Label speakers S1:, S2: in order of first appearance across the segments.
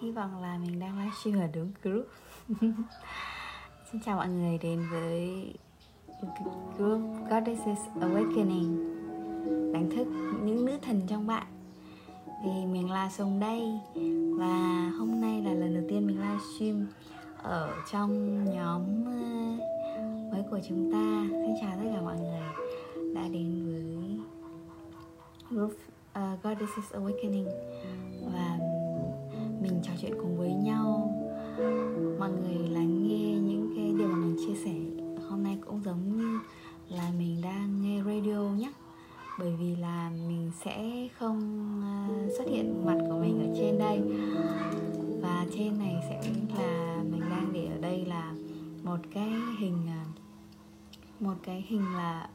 S1: Hy vọng là mình đang livestream ở đúng group. Xin chào mọi người đến với group Goddesses Awakening. Đánh thức những nữ thần trong bạn. Thì mình là sùng đây Và hôm nay là lần đầu tiên mình livestream Ở trong nhóm ờ, mới của chúng ta. Xin chào tất cả mọi người đã đến với group uh, Goddesses Awakening mình trò chuyện cùng với nhau. Mọi người lắng nghe những cái điều mà mình chia sẻ. Hôm nay cũng giống như là mình đang nghe radio nhé bởi vì là mình sẽ không à, xuất hiện mặt của mình ở trên đây. Và trên này sẽ là mình đang để ở đây là một cái hình à, một cái hình là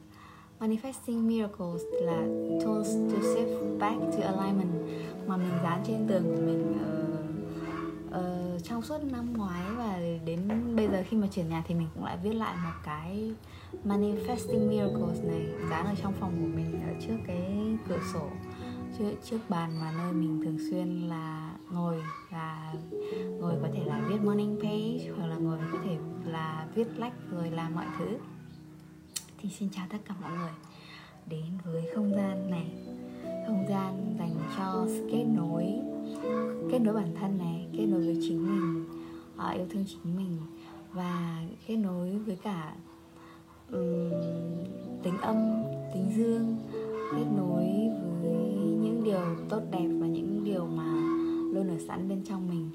S1: Manifesting Miracles là Tools to Shift Back to Alignment mà mình dán trên tường của mình uh, trong suốt năm ngoái và đến bây giờ khi mà chuyển nhà thì mình cũng lại viết lại một cái Manifesting Miracles này dán ở trong phòng của mình ở trước cái cửa sổ trước, trước bàn mà nơi mình thường xuyên là ngồi và ngồi có thể là viết morning page hoặc là ngồi có thể là viết lách rồi làm mọi thứ. Thì xin chào tất cả mọi người. Đến với không gian này. Không gian dành cho kết nối kết nối bản thân này kết nối với chính mình uh, yêu thương chính mình và kết nối với cả um, tính âm tính dương kết nối với những điều tốt đẹp và những điều mà luôn ở sẵn bên trong mình.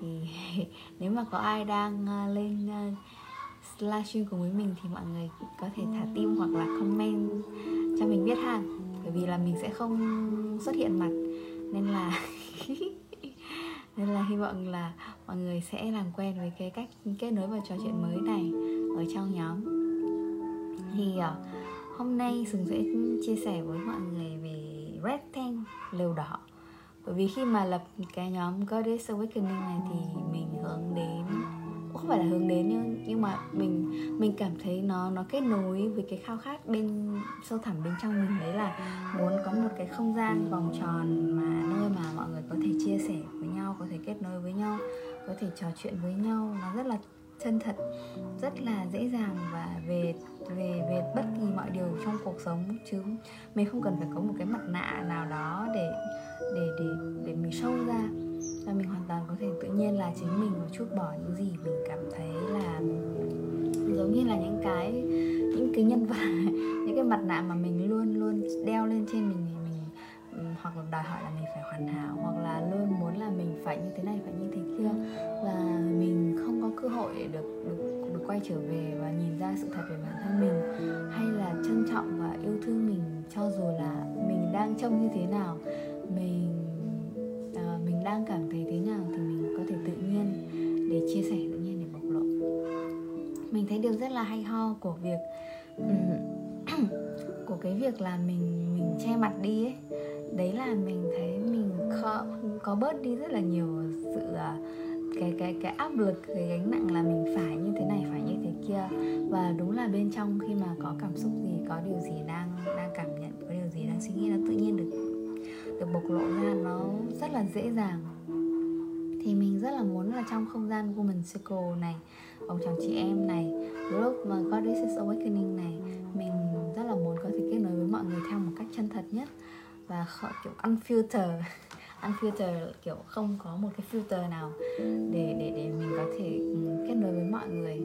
S1: Thì nếu mà có ai đang uh, lên uh, livestream cùng với mình thì mọi người có thể thả tim hoặc là comment cho mình biết ha. Bởi vì là mình sẽ không xuất hiện mặt nên là nên là hy vọng là mọi người sẽ làm quen với cái cách kết nối và trò chuyện mới này ở trong nhóm. Thì ờ, hôm nay sừng sẽ chia sẻ với mọi người về red tank lều đỏ. Bởi vì khi mà lập cái nhóm Goddess Awakening này thì mình hướng đến không phải là hướng đến, nhưng nhưng mà mình mình cảm thấy nó nó kết nối với cái khao khát bên, sâu thẳm bên trong mình đấy là muốn có một cái không gian vòng tròn mà nơi mà mọi người có thể chia sẻ với nhau, có thể kết nối với nhau, có thể trò chuyện với nhau. Nó rất là chân thật, rất là dễ dàng và về về về bất kỳ mọi điều trong cuộc sống. Chứ mình không cần phải có một cái mặt nạ nào đó để để để để mình sâu ra và mình hoàn toàn có thể tự nhiên là chính mình một chút bỏ những gì mình cảm thấy là giống như là những cái những cái nhân vật, những cái mặt nạ mà mình luôn luôn đeo lên trên mình thì mình hoặc là đòi hỏi là mình phải hoàn hảo, hoặc là luôn muốn là mình phải như thế này, phải như thế kia. Và mình không có cơ hội để được được được quay trở về và nhìn ra sự thật về bản thân mình, hay là trân trọng và yêu thương mình cho dù là mình đang trông như thế nào. Là hay ho của việc của cái việc là mình mình che mặt đi ấy. Đấy là mình thấy mình có, có bớt đi rất là nhiều sự uh, cái cái cái áp lực cái gánh nặng là mình phải như thế này phải như thế kia. Và đúng là bên trong khi mà có cảm xúc gì có điều gì đang đang cảm nhận có điều gì đang suy nghĩ nó tự nhiên được được bộc lộ ra nó rất là dễ dàng thì mình rất là muốn là trong không gian Woman Circle này vòng tròn chị em này, group mà Goddess is Awakening này, mình rất là muốn có thể kết nối với mọi người theo một cách chân thật nhất. Và kiểu unfilter unfilter, kiểu không có một cái filter nào để để để mình có thể ừ, kết nối với mọi người.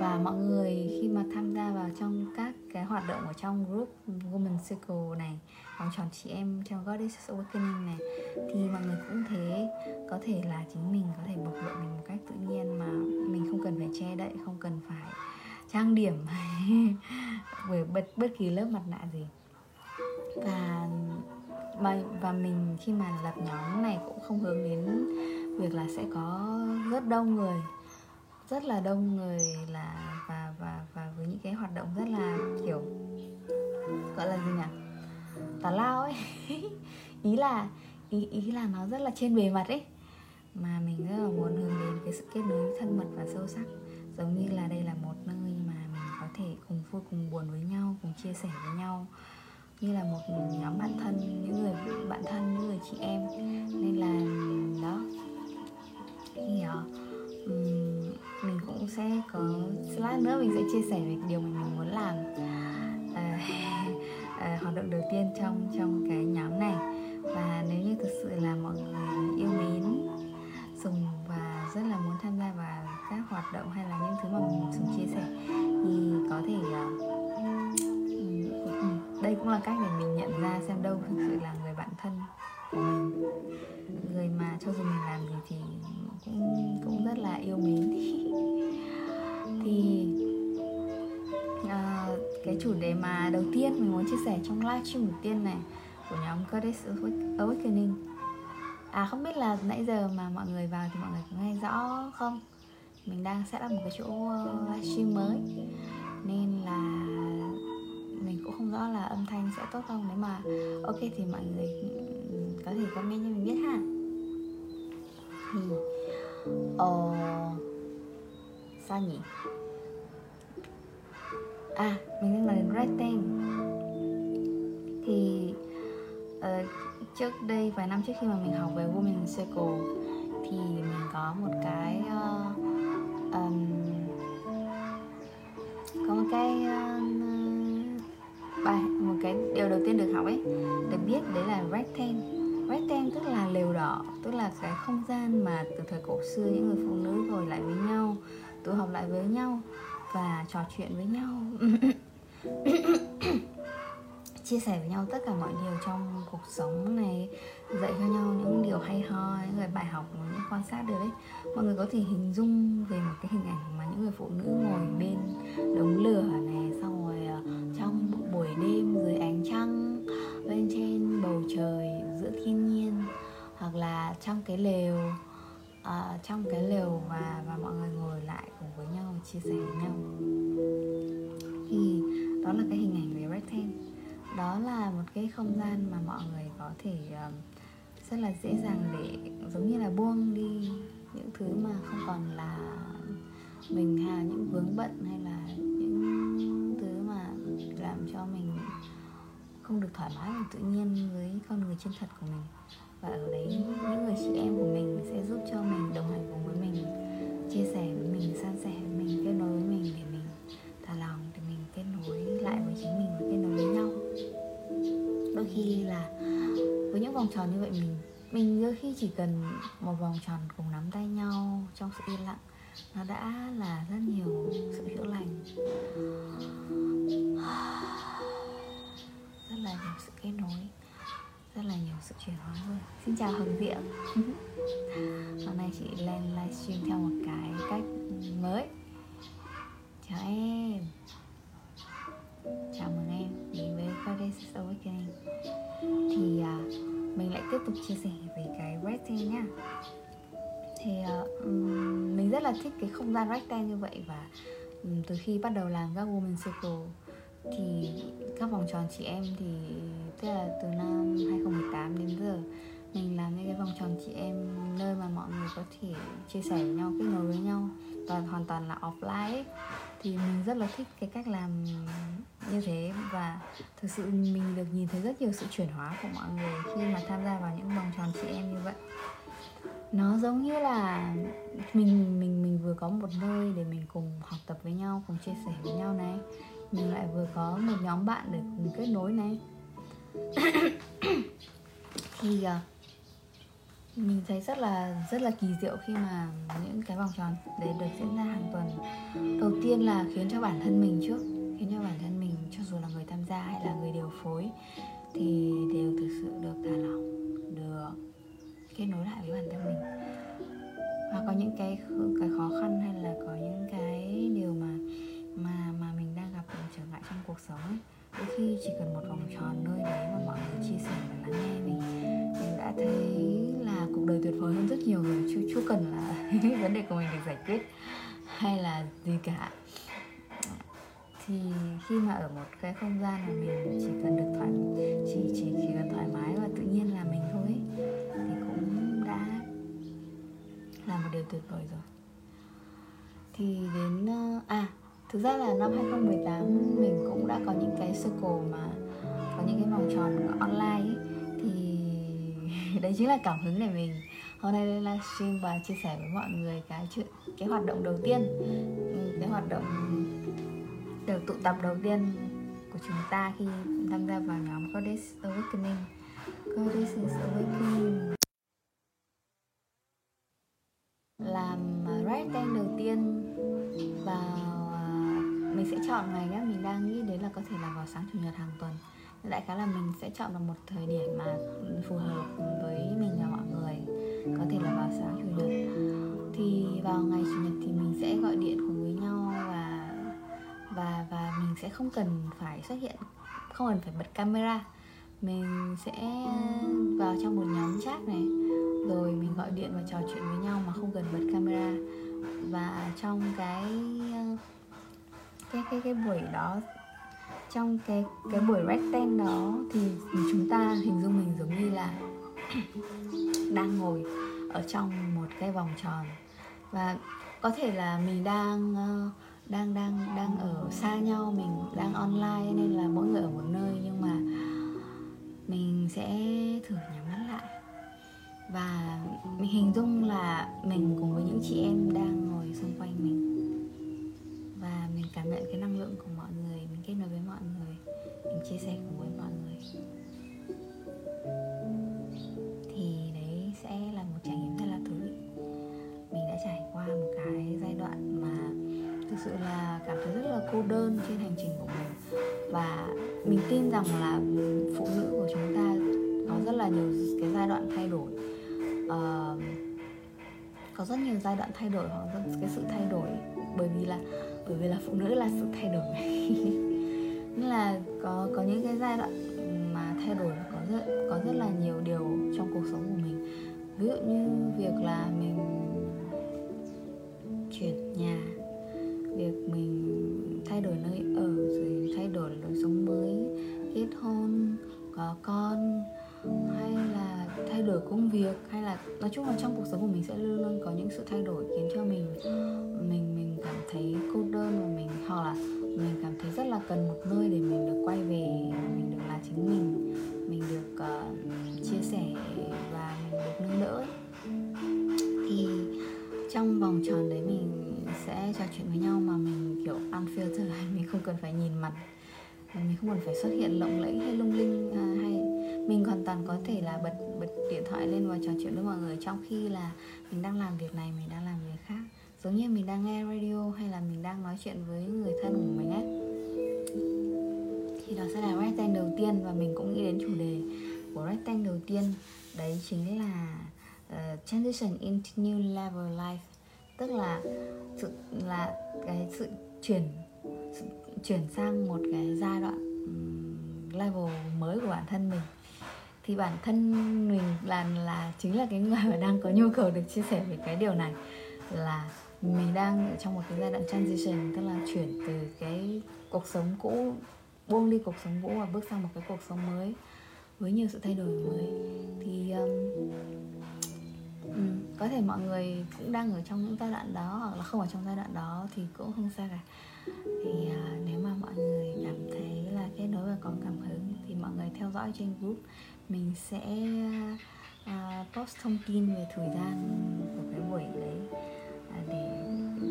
S1: Và mọi người khi mà tham gia vào trong các cái hoạt động ở trong group Woman Circle này vòng tròn chị em trong Goddess Awakening này. Thì mọi người cũng thế, có thể là chính mình có thể bộc lộ mình một cách tự nhiên mà mình không cần phải che đậy, không cần phải trang điểm với bất bất kỳ lớp mặt nạ gì. Và và và mình khi mà lập nhóm này cũng không hướng đến việc là sẽ có rất đông người, rất là đông người là và và và với những cái hoạt động rất là kiểu gọi là gì nhỉ? Tào lao ấy. Ý là ý ý là nó rất là trên bề mặt ấy. Mà mình rất là muốn hướng đến cái sự kết nối thân mật và sâu sắc. Giống như là đây là một nơi mà mình có thể cùng vui cùng buồn với nhau cùng chia sẻ với nhau. Như là một nhóm bạn thân những người bạn thân những người chị em. Nên là đó. Thì uh, cũng sẽ có slide nữa mình sẽ chia sẻ về điều mình muốn làm. À, à, hoạt động đầu tiên trong trong cái nhóm này. Và nếu như thực sự là mọi người yêu mến sùng và rất là muốn tham gia vào các hoạt động hay là những thứ mà mình sùng chia sẻ thì có thể uh, đây cũng là cách để mình nhận ra xem đâu thực sự là người bạn thân của mình. Người mà cho dù mình làm gì thì cũng cũng rất là yêu mến. cái chủ đề mà đầu tiên mình muốn chia sẻ trong livestream đầu tiên này của nhóm Curtis Awakening. À không biết là nãy giờ mà mọi người vào thì mọi người có nghe rõ không? Mình đang set up một cái chỗ ờ, livestream mới. Nên là mình cũng không rõ là âm thanh sẽ tốt không. Nếu mà ok thì mọi người ừ, có thể comment cho mình biết ha. Thì Ờ... sao nhỉ? À mình đang nói đến writing thì uh, trước đây vài năm trước khi mà mình học về women circle thì mình có một cái uh, um, có một cái uh, bài một cái điều đầu tiên được học ấy được biết đấy là rectangle rectangle tức là lều đỏ tức là cái không gian mà từ thời cổ xưa những người phụ nữ ngồi lại với nhau tụ họp lại với nhau và trò chuyện với nhau. Chia sẻ với nhau tất cả mọi điều trong cuộc sống này, dạy cho nhau những điều hay ho, những người bài học, những quan sát được ấy. Mọi người có thể hình dung về một cái hình ảnh mà những người phụ nữ ngồi bên đống lửa này, xong rồi ờ, trong buổi đêm dưới ánh trăng lên trên bầu trời giữa thiên nhiên, hoặc là trong cái lều uh, trong cái lều và và mọi người ngồi lại cùng với nhau chia sẻ với nhau. Thì đó là cái hình ảnh về rectangle đó là một cái không gian mà mọi người có thể um, rất là dễ dàng để giống như là buông đi những thứ mà không còn là mình hà những vướng bận hay là những thứ mà làm cho mình không được thoải mái và tự nhiên với con người chân thật của mình và ở đấy, những người chị em của mình sẽ giúp cho mình đồng hành cùng với mình, chia sẻ với mình, san sẻ với mình, kết nối với mình để mình thả lòng, để mình kết nối lại với chính mình và kết nối với nhau. Đôi khi là với những vòng tròn như vậy mình mình đôi khi chỉ cần một vòng tròn cùng nắm tay nhau trong sự yên lặng, nó đã là rất nhiều sự chữa lành. Rất là nhiều sự kết nối rất là nhiều sự chuyển hóa luôn. Xin chào hồng diệu. Hôm nay chị lên livestream theo một cái cách mới. Chào em. Chào mừng em đến với Goddess Awakening thì uh, mình lại tiếp tục chia sẻ về cái rectangle nhá thì uh, mình rất là thích cái không gian rectangle như vậy và um, từ khi bắt đầu làm các woman circle thì các vòng tròn chị em thì tức là từ năm 2018 đến giờ, mình làm những cái vòng tròn chị em nơi mà mọi người có thể chia sẻ với nhau, kết nối với nhau và hoàn toàn là offline ấy. thì mình rất là thích cái cách làm như thế và thực sự mình được nhìn thấy rất nhiều sự chuyển hóa của mọi người khi mà tham gia vào những vòng tròn chị em như vậy. Nó giống như là mình mình mình vừa có một nơi để mình cùng học tập với nhau, cùng chia sẻ với nhau này. Mình lại vừa có một nhóm bạn để cùng kết nối này. thì uh, mình thấy rất là rất là kỳ diệu khi mà những cái vòng tròn đấy được diễn ra hàng tuần. Đầu tiên là khiến cho bản thân mình trước khiến cho bản thân mình cho dù là người tham gia hay là người điều phối thì đều thực sự được thả lỏng được kết nối lại với bản thân mình. Và có những cái cái khó khăn hay là có những cái điều mà mà mà mình đang gặp trở ngại trong cuộc sống ấy đôi khi chỉ cần quyết hay là gì cả. Thì khi mà ở một cái không gian mà mình chỉ cần được thoải chỉ chỉ chỉ cần thoải mái và tự nhiên là mình thôi thì cũng đã là một điều tuyệt vời rồi. Thì đến ờ, à thực ra là năm 2018 mình cũng đã có những cái circle mà có những cái vòng tròn online ấy, thì đấy chính là cảm hứng để mình hôm nay lên livestream và chia sẻ với mọi người cái chuyện, cái hoạt động đầu tiên. Ừ, cái hoạt động được tụ tập đầu tiên của chúng ta khi tham gia vào nhóm Goddess Awakening. Goddess Awakening làm right tank đầu tiên vào à, mình sẽ chọn ngày nhá. Mình đang nghĩ đến là có thể là vào sáng chủ nhật hàng tuần. Đại khái là mình sẽ chọn được một thời điểm mà phù hợp với mình và mọi người có thể là vào sáng chủ nhật. Thì vào ngày chủ nhật thì mình sẽ gọi điện cùng với nhau và và và mình sẽ không cần phải xuất hiện, không cần phải bật camera. Mình sẽ vào trong một nhóm chat này, rồi mình gọi điện và trò chuyện với nhau mà không cần bật camera. Và trong cái cái cái cái buổi đó, trong cái cái buổi rectangle đó thì chúng ta hình dung mình giống như là đang ngồi ở trong một cái vòng tròn. Và có thể là mình đang ờ, đang đang đang ở xa nhau, mình đang online nên là mỗi người ở một nơi, nhưng mà mình sẽ thử nhắm mắt lại. Và mình hình dung là mình cùng với những chị em đang ngồi xung quanh mình. Và mình cảm nhận cái năng lượng của mọi người, mình kết nối với mọi người, mình chia sẻ cùng với mọi người. Sự là cảm thấy rất là cô đơn trên hành trình của mình. Và mình tin rằng là phụ nữ của chúng ta có rất là nhiều cái giai đoạn thay đổi. Uh, có rất nhiều giai đoạn thay đổi hoặc cái sự thay đổi bởi vì là bởi vì là phụ nữ là sự thay đổi. Nên là có có những cái giai đoạn mà thay đổi có rất có rất là nhiều điều trong cuộc sống của mình. Ví dụ như việc là mình chuyển nhà việc mình thay đổi nơi ở rồi thay đổi lối sống mới kết hôn có con hay là thay đổi công việc hay là nói chung là trong cuộc sống của mình sẽ luôn luôn có những sự thay đổi khiến cho mình mình mình cảm thấy cô đơn và mình hoặc là mình cảm thấy rất là cần một nơi để mình được quay về mình được là chính mình mình được uh, chia sẻ và mình được nâng đỡ. Thì trong vòng tròn đấy mình sẽ trò chuyện với nhau mà mình kiểu unfiltered mình không cần phải nhìn mặt. Mình không cần phải xuất hiện lộng lẫy hay lung linh à, hay mình hoàn toàn có thể là bật bật điện thoại lên và trò chuyện với mọi người. Trong khi là mình đang làm việc này mình đang làm việc khác. Giống như mình đang nghe radio hay là mình đang nói chuyện với người thân của mình ấy. Thì đó sẽ là rectangle đầu tiên và mình cũng nghĩ đến chủ đề của rectangle đầu tiên. Đấy chính là uh, transition into new level life tức là sự là cái sự chuyển sự chuyển sang một cái giai đoạn level mới của bản thân mình. Thì bản thân mình là là chính là cái người mà đang có nhu cầu được chia sẻ về cái điều này. Là mình đang ở trong một cái giai đoạn transition tức là chuyển từ cái cuộc sống cũ buông đi cuộc sống cũ và bước sang một cái cuộc sống mới với nhiều sự thay đổi mới. Thì um, Ừ, có thể mọi người cũng đang ở trong những giai đoạn đó hoặc là không ở trong giai đoạn đó thì cũng không sao cả. Thì uh, nếu mà mọi người cảm thấy là kết nối và có cảm hứng thì mọi người theo dõi trên group. Mình sẽ uh, post thông tin về thời gian của cái buổi đấy uh, để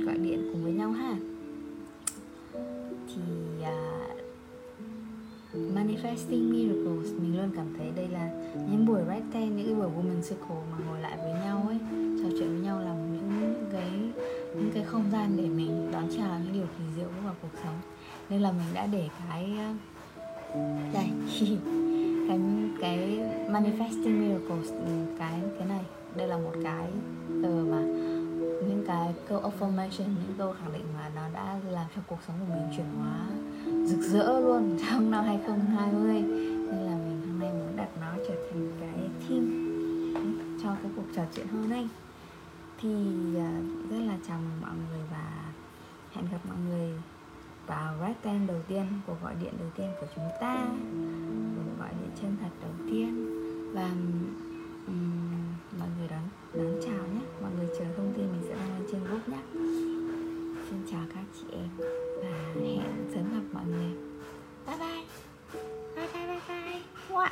S1: gọi điện cùng với nhau ha. Thì manifesting miracles, mình luôn cảm thấy đây là những buổi Red ten, những cái buổi Women circle mà ngồi lại với nhau ấy, trò chuyện với nhau là những cái những cái không gian để mình đón chào những điều kỳ diệu vào cuộc sống. Nên là mình đã để cái uh, đây, cái cái manifesting miracles ừ, cái cái này. Đây là một cái tờ mà những cái câu affirmation, những câu khẳng định mà nó đã làm cho cuộc sống của mình chuyển hóa rực rỡ luôn trong năm 2020 nên là mình hôm nay muốn đặt nó trở thành cái theme cho cái cuộc trò chuyện hôm nay. Thì à, rất là chào mừng mọi người và hẹn gặp mọi người vào right time đầu tiên cuộc gọi điện đầu tiên của chúng ta. Cuộc gọi điện chân thật đầu tiên. Và um, mọi người đón đón chào nhé. Mọi người chờ thông tin mình sẽ đăng lên trên group nhé xin chào các chị em và hẹn sớm gặp mọi người. Bye bye. Bye bye bye bye. What?